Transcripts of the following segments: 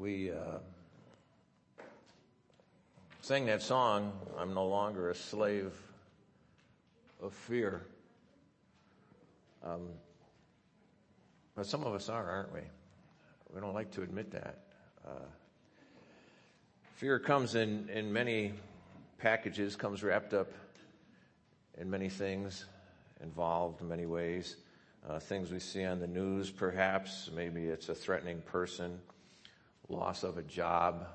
we uh, sang that song, I'm no longer a slave of fear. Um, but some of us are, aren't we? We don't like to admit that. Uh, fear comes in, in many packages, comes wrapped up in many things, involved in many ways. Uh, things we see on the news, perhaps. Maybe it's a threatening person, loss of a job,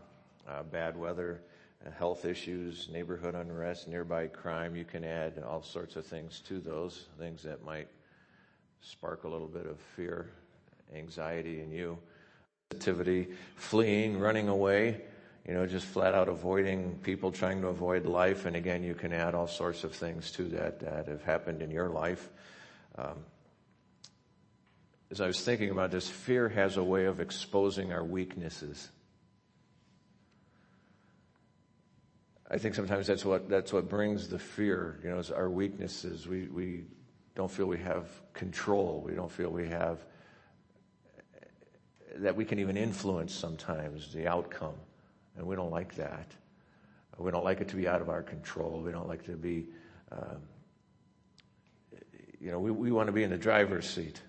uh, bad weather, uh, health issues, neighborhood unrest, nearby crime. You can add all sorts of things to those, things that might spark a little bit of fear, anxiety in you. Sensitivity, fleeing, running away, you know, just flat out avoiding people, trying to avoid life. And again, you can add all sorts of things to that that have happened in your life. Um, as I was thinking about this, fear has a way of exposing our weaknesses. I think sometimes that's what that's what brings the fear. You know, is our weaknesses. We we don't feel we have control. We don't feel we have that we can even influence sometimes the outcome, and we don't like that. We don't like it to be out of our control. We don't like to be, um, you know, we, we want to be in the driver's seat.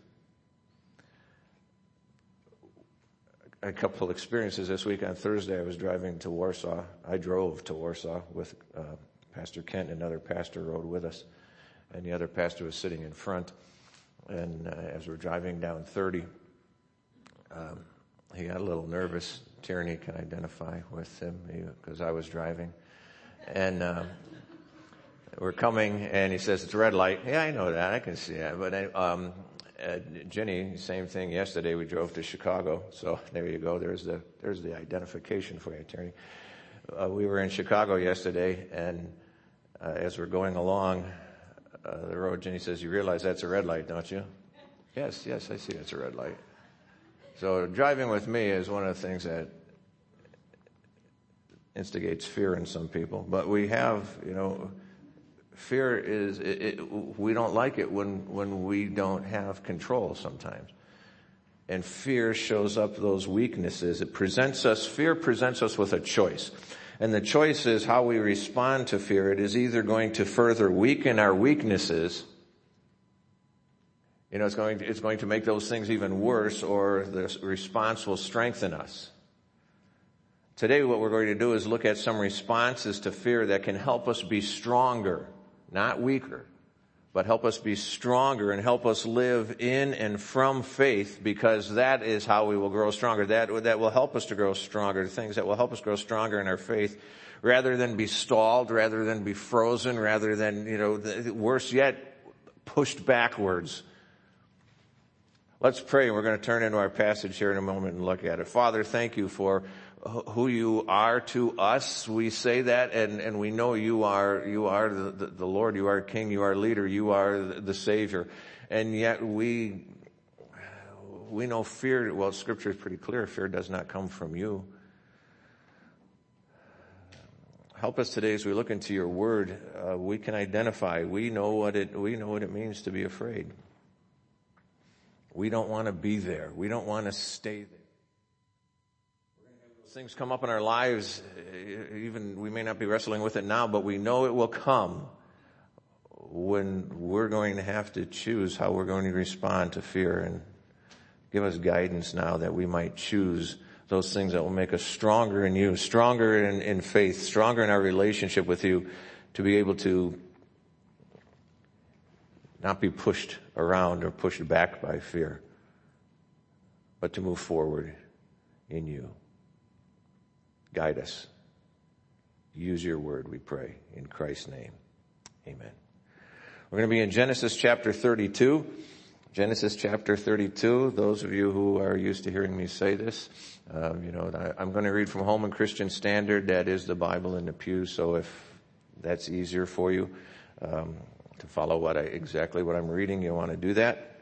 A couple experiences this week. On Thursday, I was driving to Warsaw. I drove to Warsaw with uh, Pastor Kent. Another pastor rode with us, and the other pastor was sitting in front. And uh, as we're driving down 30, um, he got a little nervous. Tierney can identify with him because I was driving, and. Uh, we're coming, and he says it's a red light. Yeah, I know that. I can see that. But um, uh, Jenny, same thing. Yesterday we drove to Chicago, so there you go. There's the there's the identification for you, Tierney. Uh, we were in Chicago yesterday, and uh, as we're going along uh, the road, Jenny says, "You realize that's a red light, don't you?" Yes, yes, I see it's a red light. So driving with me is one of the things that instigates fear in some people. But we have, you know fear is it, it, we don't like it when when we don't have control sometimes. And fear shows up those weaknesses. It presents us fear presents us with a choice. And the choice is how we respond to fear. It is either going to further weaken our weaknesses you know it's going to, it's going to make those things even worse or the response will strengthen us. Today what we're going to do is look at some responses to fear that can help us be stronger not weaker, but help us be stronger and help us live in and from faith because that is how we will grow stronger. That, that will help us to grow stronger, things that will help us grow stronger in our faith rather than be stalled, rather than be frozen, rather than, you know, worse yet, pushed backwards. Let's pray. We're going to turn into our passage here in a moment and look at it. Father, thank you for who you are to us. We say that and, and we know you are, you are the, the, Lord, you are King, you are leader, you are the, the Savior. And yet we, we know fear, well, scripture is pretty clear. Fear does not come from you. Help us today as we look into your word. Uh, we can identify. We know what it, we know what it means to be afraid. We don't want to be there. We don't want to stay there things come up in our lives, even we may not be wrestling with it now, but we know it will come when we're going to have to choose how we're going to respond to fear and give us guidance now that we might choose those things that will make us stronger in you, stronger in, in faith, stronger in our relationship with you to be able to not be pushed around or pushed back by fear, but to move forward in you. Guide us. Use your word, we pray. In Christ's name. Amen. We're going to be in Genesis chapter 32. Genesis chapter 32. Those of you who are used to hearing me say this, um, you know, I, am going to read from Holman Christian Standard. That is the Bible in the pew. So if that's easier for you um, to follow what I, exactly what I'm reading, you want to do that.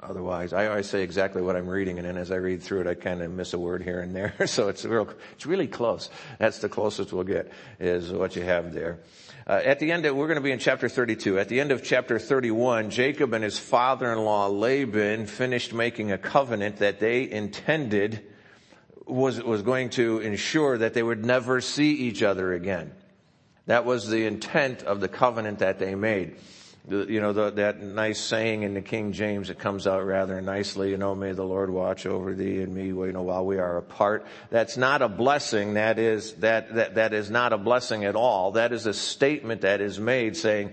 Otherwise, I always say exactly what I'm reading, and then as I read through it, I kind of miss a word here and there. so it's real, it's really close. That's the closest we'll get is what you have there. Uh, at the end, of, we're going to be in chapter 32. At the end of chapter 31, Jacob and his father-in-law Laban finished making a covenant that they intended was, was going to ensure that they would never see each other again. That was the intent of the covenant that they made. The, you know, the, that nice saying in the King James, it comes out rather nicely, you know, may the Lord watch over thee and me, you know, while we are apart. That's not a blessing. That is, that, that, that is not a blessing at all. That is a statement that is made saying,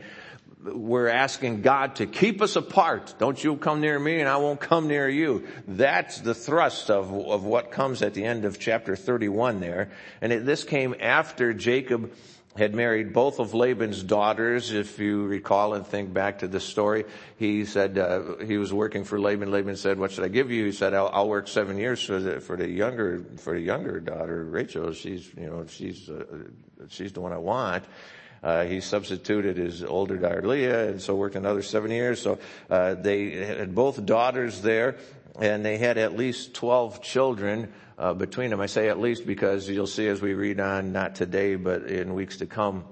we're asking God to keep us apart. Don't you come near me and I won't come near you. That's the thrust of, of what comes at the end of chapter 31 there. And it, this came after Jacob had married both of Laban's daughters. If you recall and think back to the story, he said uh, he was working for Laban. Laban said, "What should I give you?" He said, "I'll, I'll work seven years for the for the younger for the younger daughter, Rachel. She's you know she's uh, she's the one I want." Uh, he substituted his older daughter Leah, and so worked another seven years. So uh, they had both daughters there, and they had at least twelve children uh, between them. I say at least because you'll see as we read on, not today, but in weeks to come,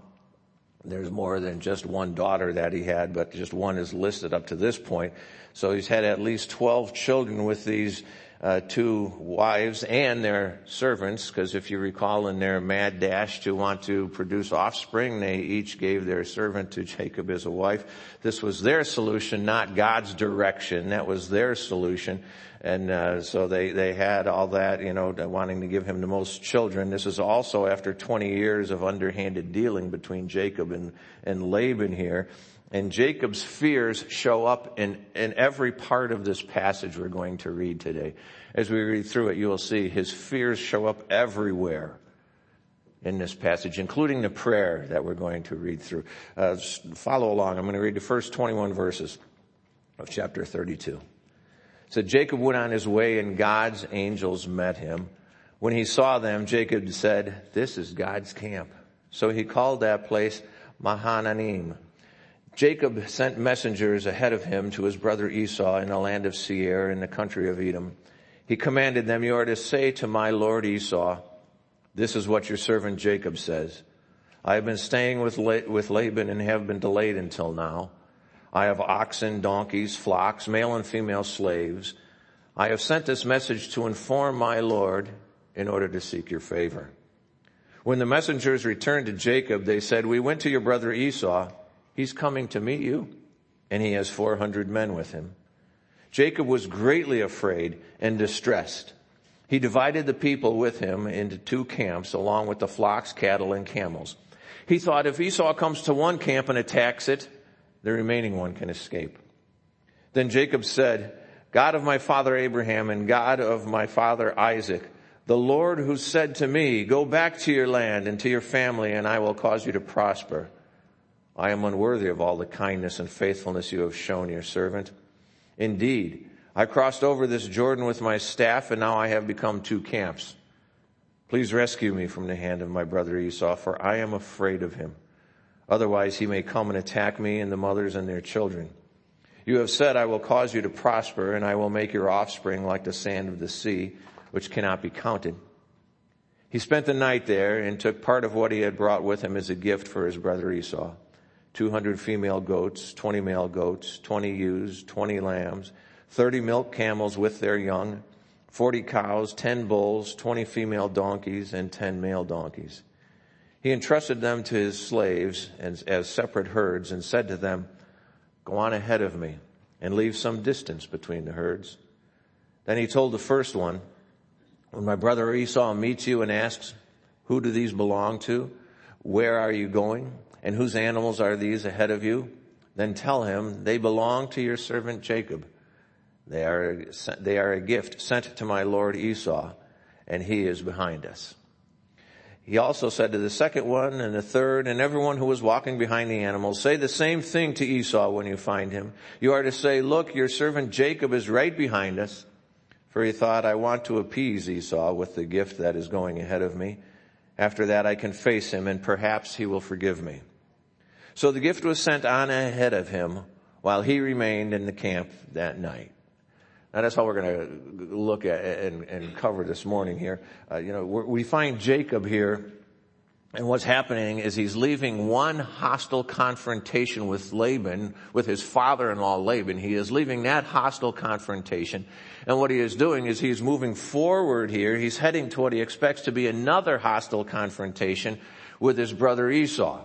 there's more than just one daughter that he had, but just one is listed up to this point. So he's had at least 12 children with these uh, two wives and their servants, because if you recall in their mad dash to want to produce offspring, they each gave their servant to Jacob as a wife. This was their solution, not God's direction. That was their solution. And uh, so they, they had all that, you know, wanting to give him the most children. This is also after 20 years of underhanded dealing between Jacob and, and Laban here. And Jacob's fears show up in, in every part of this passage we're going to read today. As we read through it, you will see his fears show up everywhere in this passage, including the prayer that we're going to read through. Uh, follow along. I'm going to read the first 21 verses of chapter 32. So Jacob went on his way and God's angels met him. When he saw them, Jacob said, this is God's camp. So he called that place Mahanaim. Jacob sent messengers ahead of him to his brother Esau in the land of Seir in the country of Edom. He commanded them, you are to say to my lord Esau, this is what your servant Jacob says. I have been staying with, with Laban and have been delayed until now. I have oxen, donkeys, flocks, male and female slaves. I have sent this message to inform my Lord in order to seek your favor. When the messengers returned to Jacob, they said, we went to your brother Esau. He's coming to meet you and he has 400 men with him. Jacob was greatly afraid and distressed. He divided the people with him into two camps along with the flocks, cattle, and camels. He thought if Esau comes to one camp and attacks it, the remaining one can escape. Then Jacob said, God of my father Abraham and God of my father Isaac, the Lord who said to me, go back to your land and to your family and I will cause you to prosper. I am unworthy of all the kindness and faithfulness you have shown your servant. Indeed, I crossed over this Jordan with my staff and now I have become two camps. Please rescue me from the hand of my brother Esau, for I am afraid of him. Otherwise he may come and attack me and the mothers and their children. You have said, I will cause you to prosper and I will make your offspring like the sand of the sea, which cannot be counted. He spent the night there and took part of what he had brought with him as a gift for his brother Esau. 200 female goats, 20 male goats, 20 ewes, 20 lambs, 30 milk camels with their young, 40 cows, 10 bulls, 20 female donkeys, and 10 male donkeys. He entrusted them to his slaves as, as separate herds and said to them, go on ahead of me and leave some distance between the herds. Then he told the first one, when my brother Esau meets you and asks, who do these belong to? Where are you going? And whose animals are these ahead of you? Then tell him they belong to your servant Jacob. They are, they are a gift sent to my Lord Esau and he is behind us. He also said to the second one and the third and everyone who was walking behind the animals, say the same thing to Esau when you find him. You are to say, look, your servant Jacob is right behind us. For he thought, I want to appease Esau with the gift that is going ahead of me. After that I can face him and perhaps he will forgive me. So the gift was sent on ahead of him while he remained in the camp that night. Now that's how we're going to look at and, and cover this morning here. Uh, you know, we find Jacob here And what's happening is he's leaving one hostile confrontation with Laban, with his father-in-law Laban. He is leaving that hostile confrontation. And what he is doing is he's moving forward here. He's heading to what he expects to be another hostile confrontation with his brother Esau.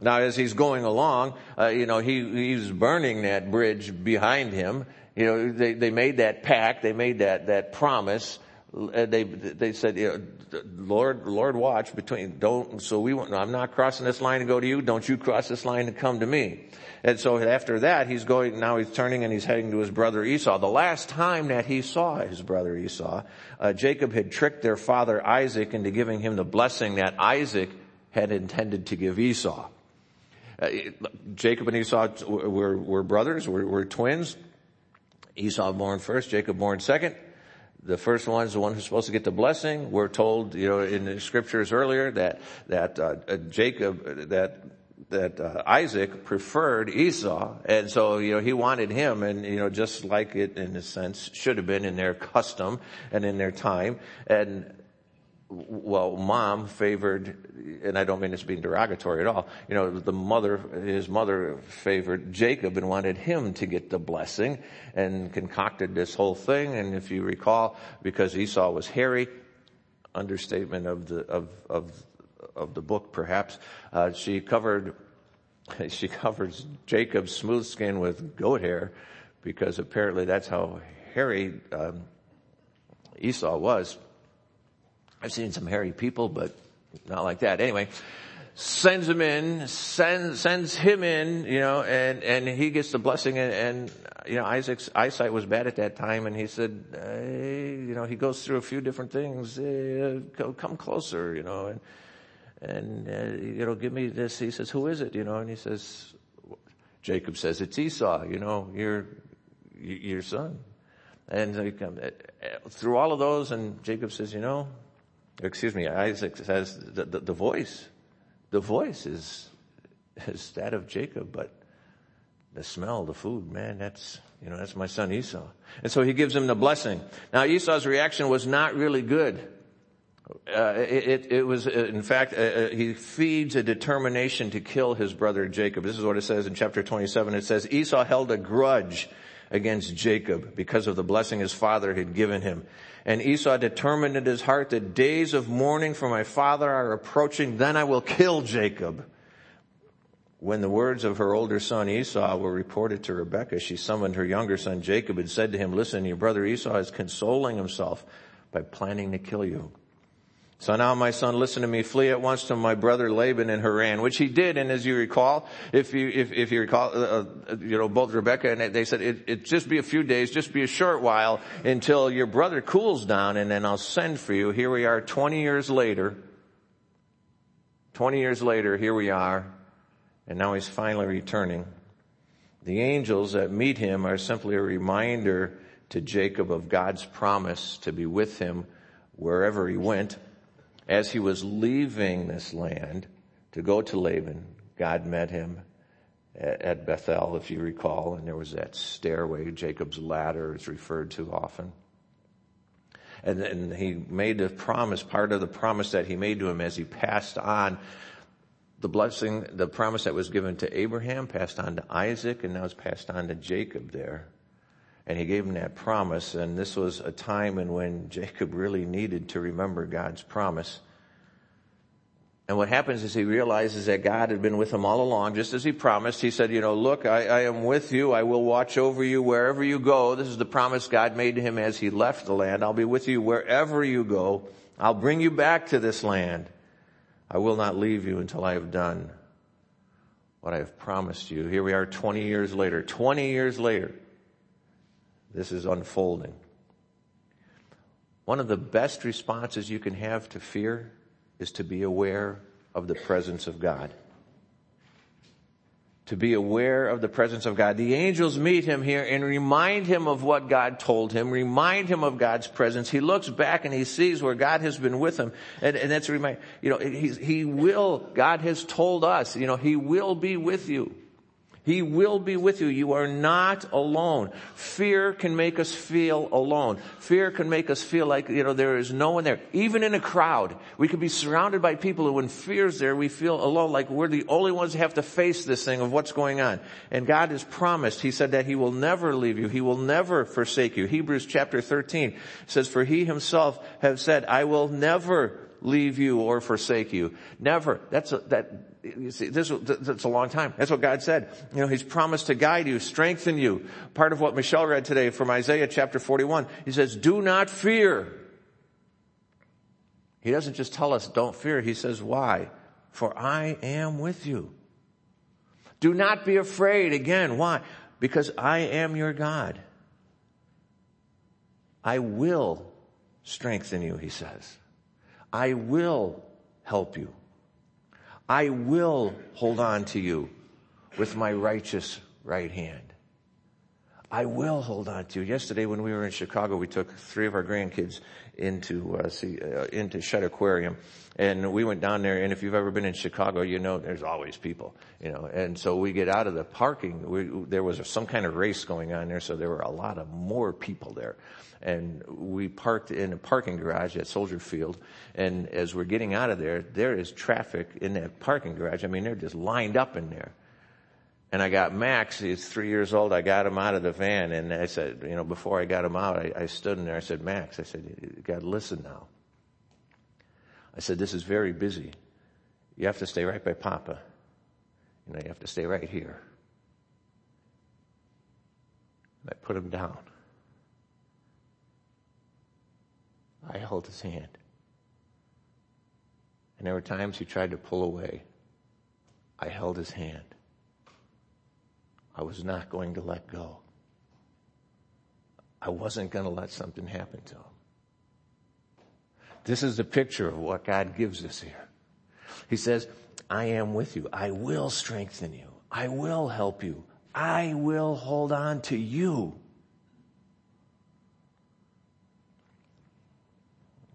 Now as he's going along, uh, you know, he, he's burning that bridge behind him. You know, they, they made that pact, they made that, that promise uh, they they said, you know, Lord, Lord, watch between don't. So we went. I'm not crossing this line to go to you. Don't you cross this line to come to me. And so after that, he's going. Now he's turning and he's heading to his brother Esau. The last time that he saw his brother Esau, uh, Jacob had tricked their father Isaac into giving him the blessing that Isaac had intended to give Esau. Uh, Jacob and Esau were, were brothers, were, were twins. Esau born first, Jacob born second the first one is the one who's supposed to get the blessing. We're told, you know, in the scriptures earlier that that uh, uh, Jacob, that that uh, Isaac preferred Esau, and so you know he wanted him, and you know just like it in a sense should have been in their custom and in their time, and well, mom favored, and I don't mean this being derogatory at all, you know, the mother, his mother favored Jacob and wanted him to get the blessing and concocted this whole thing. And if you recall, because Esau was hairy, understatement of the, of, of, of the book perhaps, uh, she covered, she covers Jacob's smooth skin with goat hair because apparently that's how hairy, um, Esau was. I've seen some hairy people, but not like that. Anyway, sends him in, sends, sends him in, you know, and, and he gets the blessing and, and, you know, Isaac's eyesight was bad at that time and he said, hey, you know, he goes through a few different things, hey, uh, come closer, you know, and, and, uh, you know, give me this. He says, who is it, you know, and he says, Jacob says, it's Esau, you know, your, your son. And he come uh, uh, through all of those and Jacob says, you know, excuse me, Isaac says the, the, the, voice, the voice is, is that of Jacob, but the smell, the food, man, that's, you know, that's my son Esau. And so he gives him the blessing. Now Esau's reaction was not really good. Uh, it, it, was, uh, in fact, uh, uh, he feeds a determination to kill his brother Jacob. This is what it says in chapter 27. It says, Esau held a grudge against Jacob because of the blessing his father had given him. And Esau determined in his heart that days of mourning for my father are approaching, then I will kill Jacob. When the words of her older son Esau were reported to Rebekah, she summoned her younger son Jacob and said to him, listen, your brother Esau is consoling himself by planning to kill you. So now my son, listen to me, flee at once to my brother Laban in Haran, which he did. And as you recall, if you, if, if you recall, uh, uh you know, both Rebecca and they said it, it just be a few days, just be a short while until your brother cools down and then I'll send for you. Here we are 20 years later. 20 years later, here we are. And now he's finally returning. The angels that meet him are simply a reminder to Jacob of God's promise to be with him wherever he went as he was leaving this land to go to Laban, God met him at Bethel, if you recall, and there was that stairway, Jacob's ladder is referred to often. And then he made a promise, part of the promise that he made to him as he passed on the blessing, the promise that was given to Abraham, passed on to Isaac, and now it's passed on to Jacob there. And he gave him that promise, and this was a time in when Jacob really needed to remember God's promise. And what happens is he realizes that God had been with him all along, just as he promised. He said, you know, look, I, I, am with you. I will watch over you wherever you go. This is the promise God made to him as he left the land. I'll be with you wherever you go. I'll bring you back to this land. I will not leave you until I have done what I have promised you. Here we are 20 years later. 20 years later. This is unfolding. One of the best responses you can have to fear is to be aware of the presence of God. To be aware of the presence of God. The angels meet him here and remind him of what God told him, remind him of God's presence. He looks back and he sees where God has been with him. And, and that's a reminder, you know, he, he will, God has told us, you know, he will be with you. He will be with you. You are not alone. Fear can make us feel alone. Fear can make us feel like, you know, there is no one there. Even in a crowd, we could be surrounded by people who when fear's there, we feel alone, like we're the only ones who have to face this thing of what's going on. And God has promised, He said that He will never leave you. He will never forsake you. Hebrews chapter 13 says, for He Himself has said, I will never leave you or forsake you. Never. That's a, that, you see, this, that's a long time. That's what God said. You know, He's promised to guide you, strengthen you. Part of what Michelle read today from Isaiah chapter 41, He says, do not fear. He doesn't just tell us don't fear. He says, why? For I am with you. Do not be afraid. Again, why? Because I am your God. I will strengthen you, he says. I will help you. I will hold on to you with my righteous right hand. I will hold on to. Yesterday when we were in Chicago, we took three of our grandkids into, uh, see, uh, into Shedd Aquarium. And we went down there and if you've ever been in Chicago, you know there's always people, you know. And so we get out of the parking, we, there was some kind of race going on there, so there were a lot of more people there and we parked in a parking garage at Soldier Field. And as we're getting out of there, there is traffic in that parking garage. I mean, they're just lined up in there. And I got Max, he's three years old, I got him out of the van and I said, you know, before I got him out, I, I stood in there, I said, Max, I said, you gotta listen now. I said, this is very busy. You have to stay right by Papa. You know, you have to stay right here. And I put him down. I held his hand. And there were times he tried to pull away. I held his hand. I was not going to let go. I wasn't going to let something happen to him. This is the picture of what God gives us here. He says, I am with you. I will strengthen you. I will help you. I will hold on to you.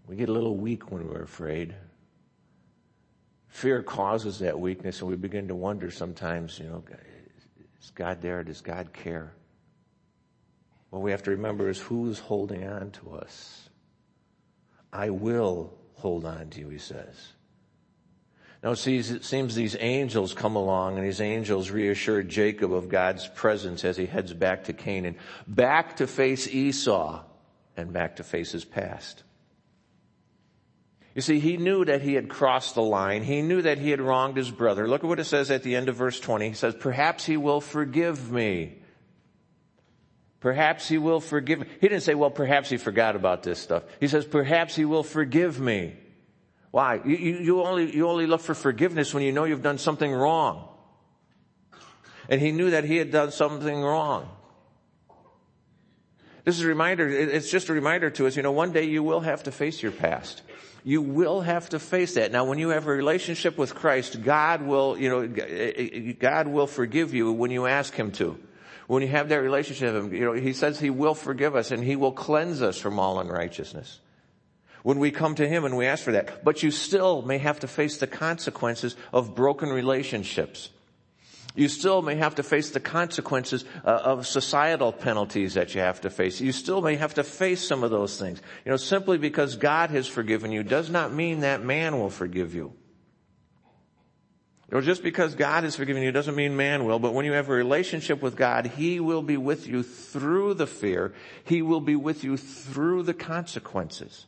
We get a little weak when we're afraid. Fear causes that weakness and we begin to wonder sometimes, you know, is God there? Does God care? What we have to remember is who's holding on to us. I will hold on to you, he says. Now it seems these angels come along and these angels reassure Jacob of God's presence as he heads back to Canaan, back to face Esau and back to face his past. You see, he knew that he had crossed the line. He knew that he had wronged his brother. Look at what it says at the end of verse 20. He says, perhaps he will forgive me. Perhaps he will forgive me. He didn't say, well, perhaps he forgot about this stuff. He says, perhaps he will forgive me. Why? You, you, you only, you only look for forgiveness when you know you've done something wrong. And he knew that he had done something wrong. This is a reminder, it's just a reminder to us, you know, one day you will have to face your past. You will have to face that. Now when you have a relationship with Christ, God will, you know, eh, eh, eh, God will forgive you when you ask Him to. When you have that relationship with Him, you know, He says He will forgive us and He will cleanse us from all unrighteousness. When we come to Him and we ask for that. But you still may have to face the consequences of broken relationships. You still may have to face the consequences uh, of societal penalties that you have to face. You still may have to face some of those things. You know, simply because God has forgiven you does not mean that man will forgive you. Or just because God has forgiven you doesn't mean man will, but when you have a relationship with God, He will be with you through the fear. He will be with you through the consequences.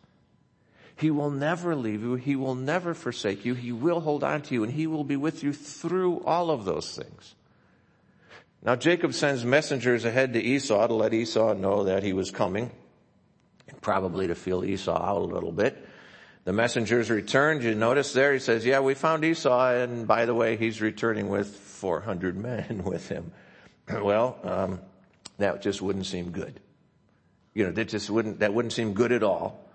He will never leave you. He will never forsake you. He will hold on to you and he will be with you through all of those things. Now Jacob sends messengers ahead to Esau to let Esau know that he was coming and probably to feel Esau out a little bit. The messengers returned. You notice there he says, yeah, we found Esau and by the way, he's returning with 400 men with him. well, um, that just wouldn't seem good. You know, that just wouldn't, that wouldn't seem good at all.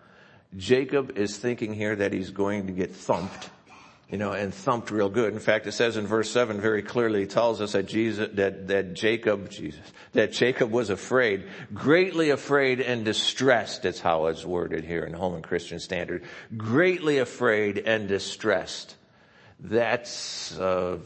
Jacob is thinking here that he's going to get thumped, you know, and thumped real good. In fact, it says in verse seven very clearly, tells us that Jesus, that, that Jacob, Jesus, that Jacob was afraid, greatly afraid and distressed. That's how it's worded here in Holman Christian Standard. Greatly afraid and distressed. That's a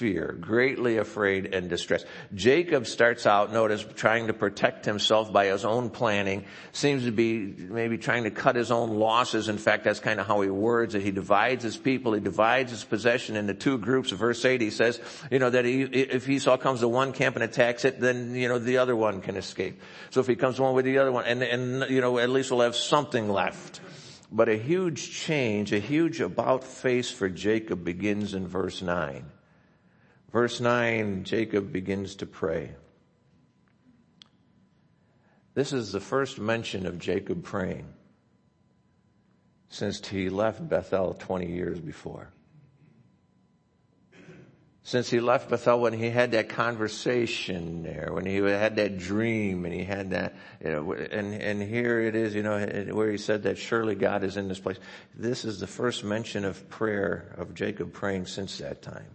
fear, greatly afraid and distressed. Jacob starts out, notice, trying to protect himself by his own planning, seems to be maybe trying to cut his own losses. In fact, that's kind of how he words it. He divides his people, he divides his possession into two groups. Verse 8, he says, you know, that he, if Esau comes to one camp and attacks it, then, you know, the other one can escape. So if he comes one with the other one, and, and, you know, at least we'll have something left. But a huge change, a huge about face for Jacob begins in verse 9. Verse 9, Jacob begins to pray. This is the first mention of Jacob praying since he left Bethel 20 years before since he left Bethel when he had that conversation there, when he had that dream and he had that, you know, and, and here it is, you know, where he said that surely God is in this place. This is the first mention of prayer of Jacob praying since that time.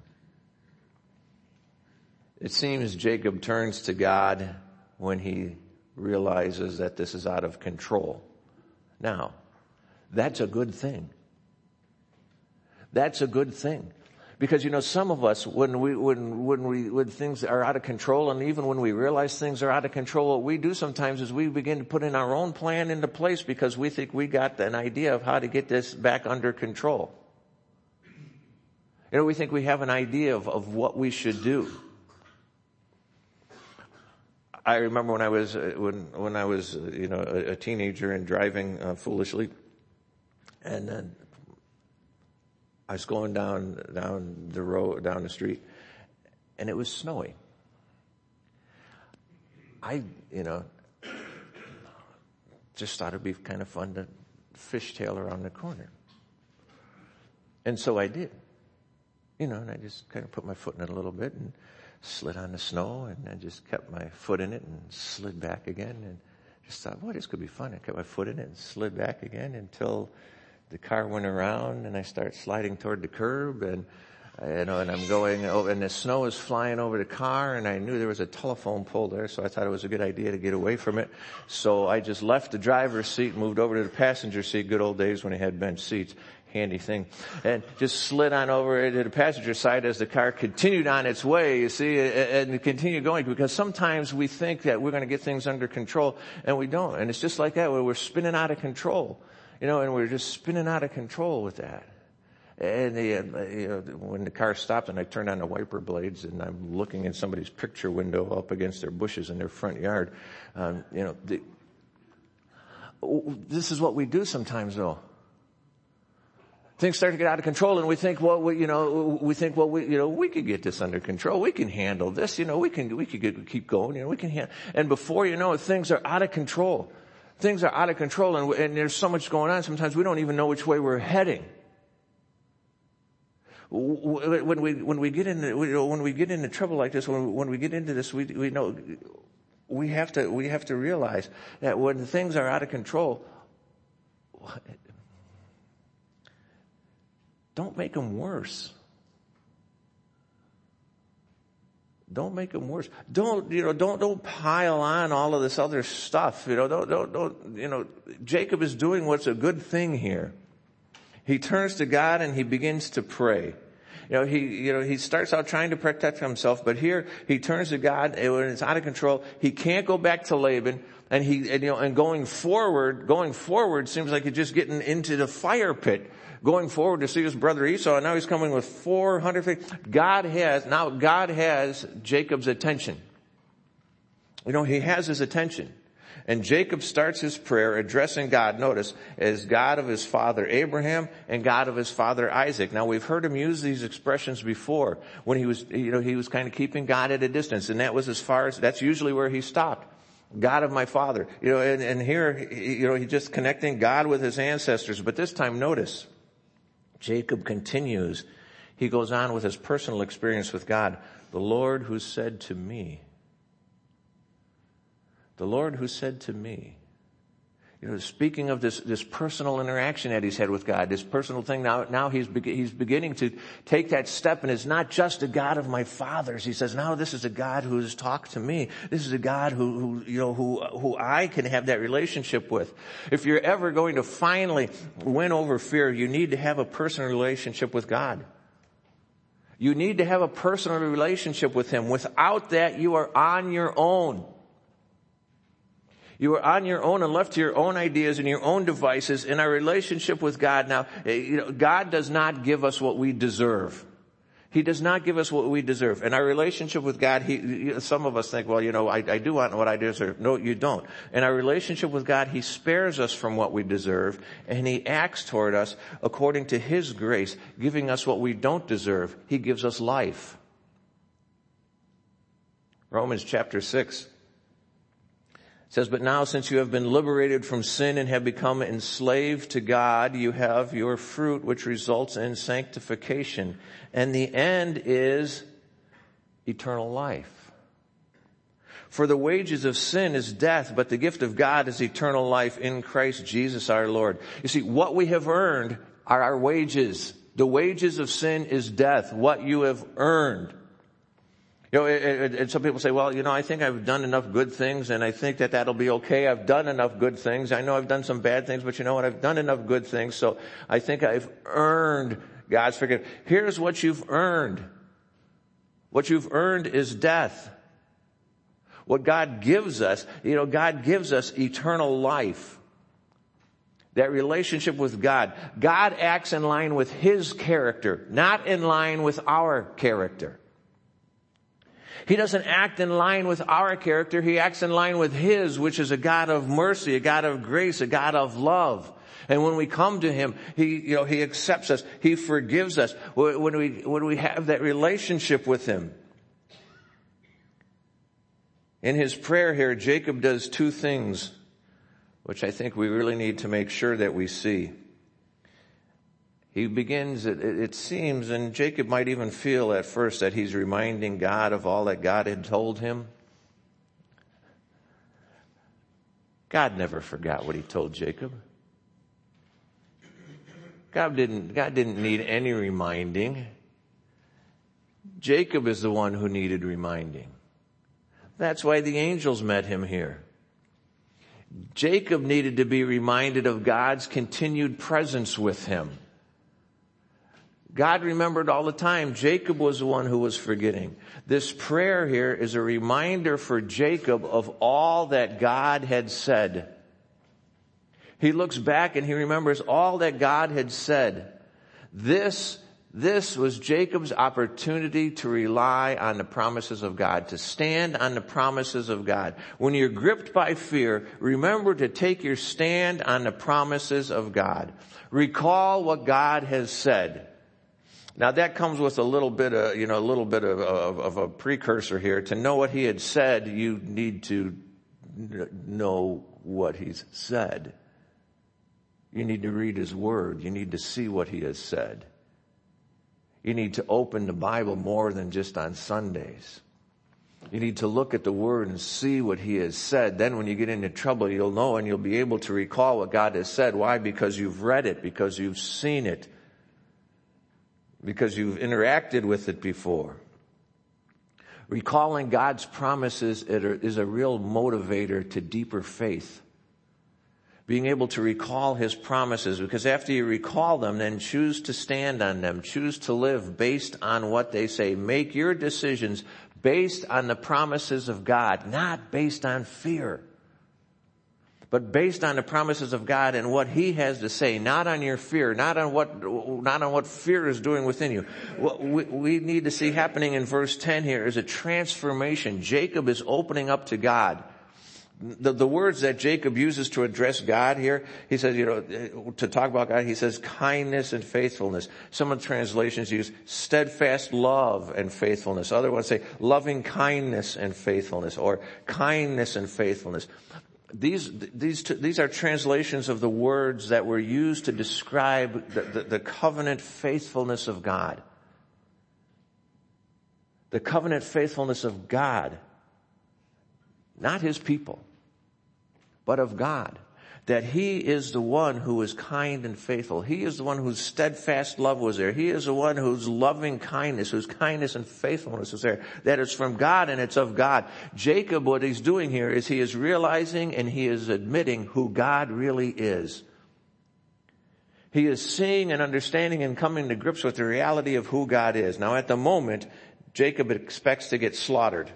It seems Jacob turns to God when he realizes that this is out of control. Now, that's a good thing. That's a good thing. Because you know, some of us, when we, when, when we, when things are out of control and even when we realize things are out of control, what we do sometimes is we begin to put in our own plan into place because we think we got an idea of how to get this back under control. You know, we think we have an idea of, of what we should do. I remember when I was, uh, when, when I was, uh, you know, a, a teenager and driving uh, foolishly and uh, I was going down, down the road, down the street, and it was snowing. I, you know, just thought it'd be kind of fun to fishtail around the corner. And so I did. You know, and I just kind of put my foot in it a little bit and slid on the snow and I just kept my foot in it and slid back again and just thought, boy, this could be fun. I kept my foot in it and slid back again until the car went around and I start sliding toward the curb and you know, and I'm going over, and the snow is flying over the car, and I knew there was a telephone pole there, so I thought it was a good idea to get away from it. So I just left the driver's seat, and moved over to the passenger seat, good old days when they had bench seats, handy thing, and just slid on over to the passenger side as the car continued on its way, you see, and continued going, because sometimes we think that we're going to get things under control, and we don't, and it's just like that, where we're spinning out of control. You know, and we are just spinning out of control with that. And the, uh, you know, when the car stopped and I turned on the wiper blades and I'm looking in somebody's picture window up against their bushes in their front yard, um, you know, the, this is what we do sometimes though. Things start to get out of control and we think, well, we, you know, we think, well, we, you know, we could get this under control. We can handle this. You know, we can, we could keep going. You know, we can handle, and before you know it, things are out of control things are out of control and, and there's so much going on, sometimes we don't even know which way we're heading. When we, when we get into, when we get into trouble like this, when, when we get into this, we, we know, we have to, we have to realize that when things are out of control, don't make them worse. Don't make them worse. Don't, you know, don't, don't pile on all of this other stuff. You know, don't, don't, don't, you know, Jacob is doing what's a good thing here. He turns to God and he begins to pray. You know, he, you know, he starts out trying to protect himself, but here he turns to God and when it's out of control, he can't go back to Laban and he, and, you know, and going forward, going forward seems like he's just getting into the fire pit going forward to see his brother Esau, and now he's coming with 400 feet. God has, now God has Jacob's attention. You know, he has his attention. And Jacob starts his prayer addressing God, notice, as God of his father Abraham and God of his father Isaac. Now we've heard him use these expressions before when he was, you know, he was kind of keeping God at a distance and that was as far as, that's usually where he stopped. God of my father. You know, and, and here, you know, he's just connecting God with his ancestors. But this time notice, Jacob continues. He goes on with his personal experience with God. The Lord who said to me, the Lord who said to me, you know, speaking of this, this personal interaction that he's had with God, this personal thing, now, now he's, be- he's beginning to take that step and it's not just a God of my fathers. He says, now this is a God who has talked to me. This is a God who, who, you know, who, who I can have that relationship with. If you're ever going to finally win over fear, you need to have a personal relationship with God. You need to have a personal relationship with Him. Without that, you are on your own. You are on your own and left to your own ideas and your own devices in our relationship with God. Now, eh, you know, God does not give us what we deserve. He does not give us what we deserve. In our relationship with God, he, some of us think, well, you know, I, I do want what I deserve. No, you don't. In our relationship with God, He spares us from what we deserve and He acts toward us according to His grace, giving us what we don't deserve. He gives us life. Romans chapter 6 says, but now since you have been liberated from sin and have become enslaved to God, you have your fruit which results in sanctification. And the end is eternal life. For the wages of sin is death, but the gift of God is eternal life in Christ Jesus our Lord. You see, what we have earned are our wages. The wages of sin is death, what you have earned. You know, and some people say, well, you know, I think I've done enough good things and I think that that'll be okay. I've done enough good things. I know I've done some bad things, but you know what? I've done enough good things. So I think I've earned God's forgiveness. Here's what you've earned. What you've earned is death. What God gives us, you know, God gives us eternal life. That relationship with God. God acts in line with His character, not in line with our character. He doesn't act in line with our character. He acts in line with His, which is a God of mercy, a God of grace, a God of love. And when we come to Him, He, you know, He accepts us. He forgives us. When we, when we have that relationship with Him. In his prayer here, Jacob does two things, which I think we really need to make sure that we see. He begins, it, it, seems, and Jacob might even feel at first that he's reminding God of all that God had told him. God never forgot what he told Jacob. God didn't, God didn't need any reminding. Jacob is the one who needed reminding. That's why the angels met him here. Jacob needed to be reminded of God's continued presence with him. God remembered all the time. Jacob was the one who was forgetting. This prayer here is a reminder for Jacob of all that God had said. He looks back and he remembers all that God had said. This, this was Jacob's opportunity to rely on the promises of God, to stand on the promises of God. When you're gripped by fear, remember to take your stand on the promises of God. Recall what God has said. Now that comes with a little bit of, you know, a little bit of, of, of a precursor here. To know what he had said, you need to know what he's said. You need to read his word. You need to see what he has said. You need to open the Bible more than just on Sundays. You need to look at the word and see what he has said. Then when you get into trouble, you'll know and you'll be able to recall what God has said. Why? Because you've read it, because you've seen it because you've interacted with it before. Recalling God's promises is a real motivator to deeper faith. Being able to recall His promises, because after you recall them, then choose to stand on them, choose to live based on what they say. Make your decisions based on the promises of God, not based on fear but based on the promises of God and what He has to say, not on your fear, not on what, not on what fear is doing within you. What we, we need to see happening in verse 10 here is a transformation. Jacob is opening up to God. The, the words that Jacob uses to address God here, he says, you know, to talk about God, he says kindness and faithfulness. Some of the translations use steadfast love and faithfulness. Other ones say loving kindness and faithfulness or kindness and faithfulness. These, these, these are translations of the words that were used to describe the, the, the covenant faithfulness of God. The covenant faithfulness of God. Not his people, but of God that he is the one who is kind and faithful. He is the one whose steadfast love was there. He is the one whose loving kindness, whose kindness and faithfulness is there. That is from God and it's of God. Jacob, what he's doing here is he is realizing and he is admitting who God really is. He is seeing and understanding and coming to grips with the reality of who God is. Now at the moment, Jacob expects to get slaughtered.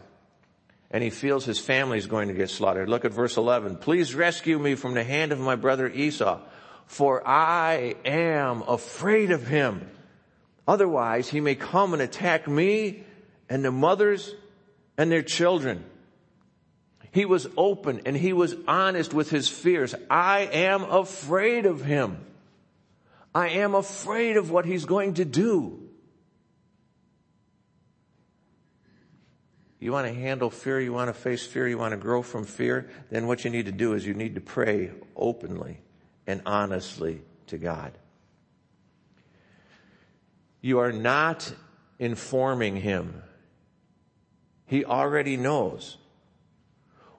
And he feels his family is going to get slaughtered. Look at verse 11. Please rescue me from the hand of my brother Esau, for I am afraid of him. Otherwise, he may come and attack me and the mothers and their children. He was open and he was honest with his fears. I am afraid of him. I am afraid of what he's going to do. You want to handle fear, you want to face fear, you want to grow from fear, then what you need to do is you need to pray openly and honestly to God. You are not informing him. He already knows.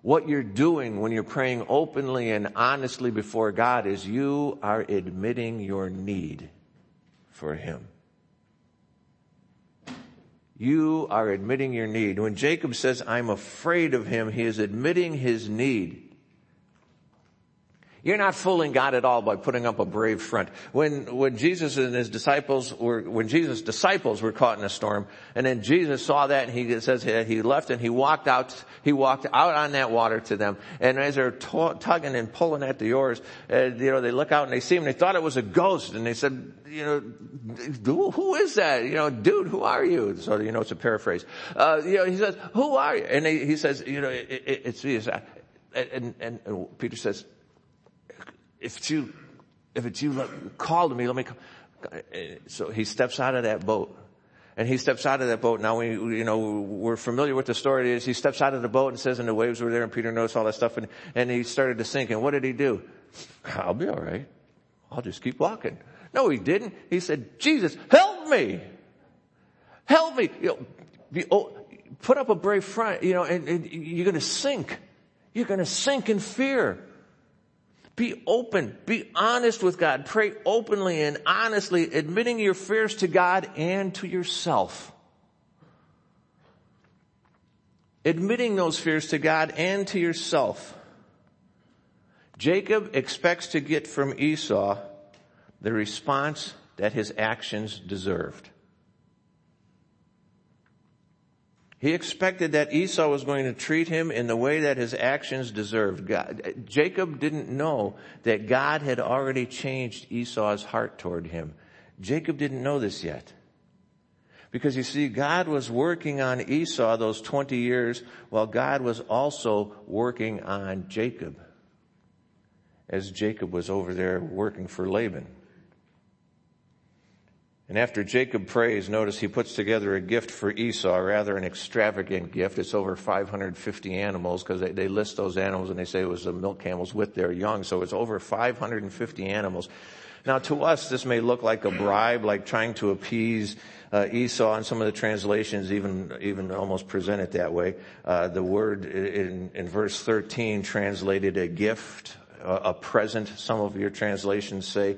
What you're doing when you're praying openly and honestly before God is you are admitting your need for Him. You are admitting your need. When Jacob says, I'm afraid of him, he is admitting his need. You're not fooling God at all by putting up a brave front. When, when Jesus and his disciples were, when Jesus' disciples were caught in a storm, and then Jesus saw that and he says he left and he walked out, he walked out on that water to them. And as they're tugging and pulling at the oars, uh, you know, they look out and they see him, and they thought it was a ghost and they said, you know, who is that? You know, dude, who are you? So, you know, it's a paraphrase. Uh, you know, he says, who are you? And he, he says, you know, it, it, it's Jesus. And, and, and Peter says, if it's you, if it's you, let, call to me, let me come. So he steps out of that boat. And he steps out of that boat. Now we, you know, we're familiar with the story. Is he steps out of the boat and says, and the waves were there, and Peter noticed all that stuff, and, and he started to sink. And what did he do? I'll be all right. I'll just keep walking. No, he didn't. He said, Jesus, help me, help me. You know, be, oh, put up a brave front. You know, and, and you're going to sink. You're going to sink in fear. Be open. Be honest with God. Pray openly and honestly, admitting your fears to God and to yourself. Admitting those fears to God and to yourself. Jacob expects to get from Esau the response that his actions deserved. He expected that Esau was going to treat him in the way that his actions deserved. God, Jacob didn't know that God had already changed Esau's heart toward him. Jacob didn't know this yet. Because you see, God was working on Esau those 20 years while God was also working on Jacob. As Jacob was over there working for Laban. And after Jacob prays, notice he puts together a gift for Esau, rather an extravagant gift. It's over 550 animals because they, they, list those animals and they say it was the milk camels with their young. So it's over 550 animals. Now to us, this may look like a bribe, like trying to appease uh, Esau, and some of the translations even even almost present it that way. Uh, the word in, in verse 13 translated a gift, a present. Some of your translations say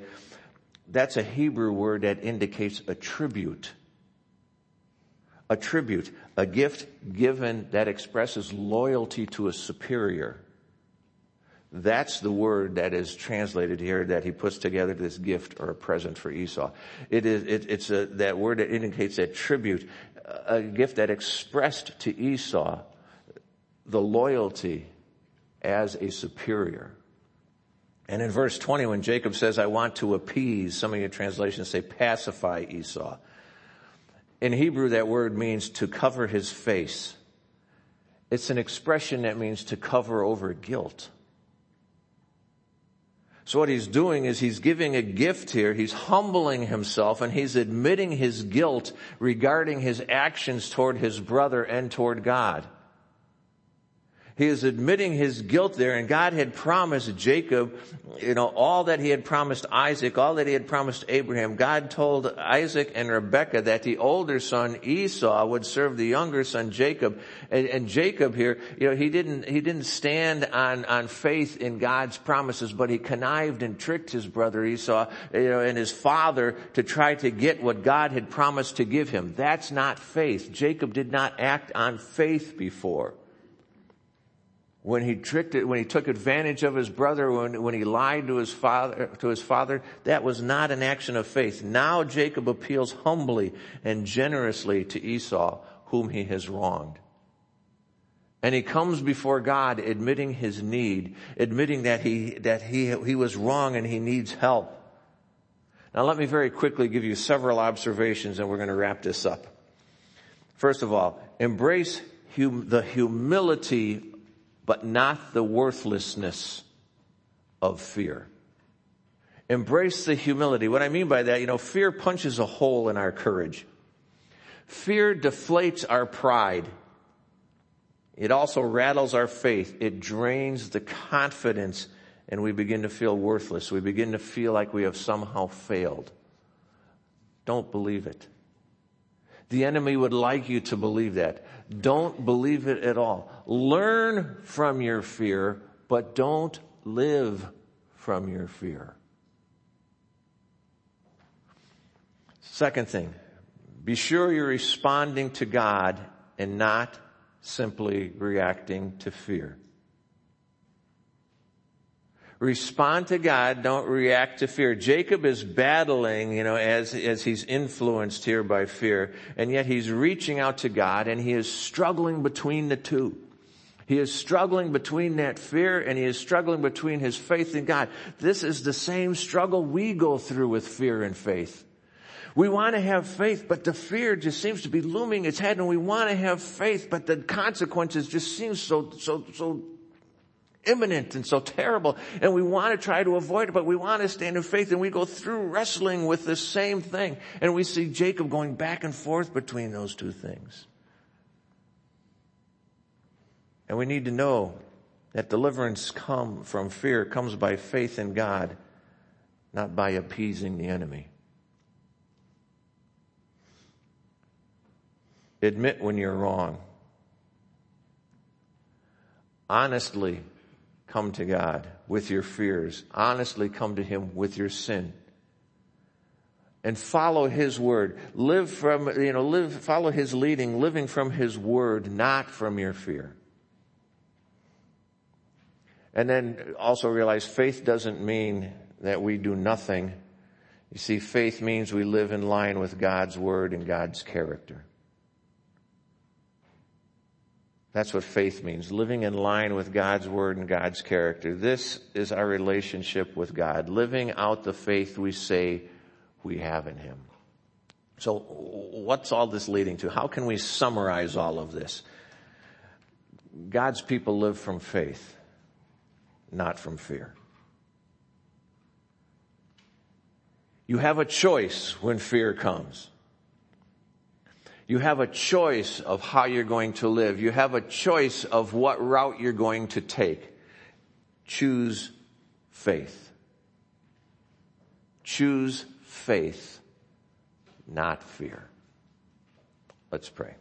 that's a Hebrew word that indicates a tribute. A tribute, a gift given that expresses loyalty to a superior. That's the word that is translated here that he puts together this gift or a present for Esau. It is, it, it's a, that word that indicates a tribute, a gift that expressed to Esau the loyalty as a superior. And in verse 20, when Jacob says, I want to appease, some of your translations say pacify Esau. In Hebrew, that word means to cover his face. It's an expression that means to cover over guilt. So what he's doing is he's giving a gift here. He's humbling himself and he's admitting his guilt regarding his actions toward his brother and toward God. He is admitting his guilt there and God had promised Jacob, you know, all that he had promised Isaac, all that he had promised Abraham. God told Isaac and Rebekah that the older son Esau would serve the younger son Jacob. And, and Jacob here, you know, he didn't, he didn't stand on, on faith in God's promises, but he connived and tricked his brother Esau, you know, and his father to try to get what God had promised to give him. That's not faith. Jacob did not act on faith before. When he tricked it, when he took advantage of his brother, when, when he lied to his father, to his father, that was not an action of faith. Now Jacob appeals humbly and generously to Esau, whom he has wronged. And he comes before God admitting his need, admitting that he, that he, he was wrong and he needs help. Now let me very quickly give you several observations and we're going to wrap this up. First of all, embrace hum, the humility but not the worthlessness of fear. Embrace the humility. What I mean by that, you know, fear punches a hole in our courage. Fear deflates our pride. It also rattles our faith. It drains the confidence and we begin to feel worthless. We begin to feel like we have somehow failed. Don't believe it. The enemy would like you to believe that. Don't believe it at all. Learn from your fear, but don't live from your fear. Second thing, be sure you're responding to God and not simply reacting to fear. Respond to God, don't react to fear. Jacob is battling, you know, as, as he's influenced here by fear, and yet he's reaching out to God and he is struggling between the two. He is struggling between that fear and he is struggling between his faith in God. This is the same struggle we go through with fear and faith. We want to have faith, but the fear just seems to be looming its head and we want to have faith, but the consequences just seem so, so, so imminent and so terrible. And we want to try to avoid it, but we want to stand in faith and we go through wrestling with the same thing. And we see Jacob going back and forth between those two things. And we need to know that deliverance come from fear comes by faith in God, not by appeasing the enemy. Admit when you're wrong. Honestly come to God with your fears. Honestly come to Him with your sin. And follow His word. Live from, you know, live, follow His leading, living from His word, not from your fear. And then also realize faith doesn't mean that we do nothing. You see, faith means we live in line with God's word and God's character. That's what faith means, living in line with God's word and God's character. This is our relationship with God, living out the faith we say we have in Him. So what's all this leading to? How can we summarize all of this? God's people live from faith, not from fear. You have a choice when fear comes. You have a choice of how you're going to live. You have a choice of what route you're going to take. Choose faith. Choose faith, not fear. Let's pray.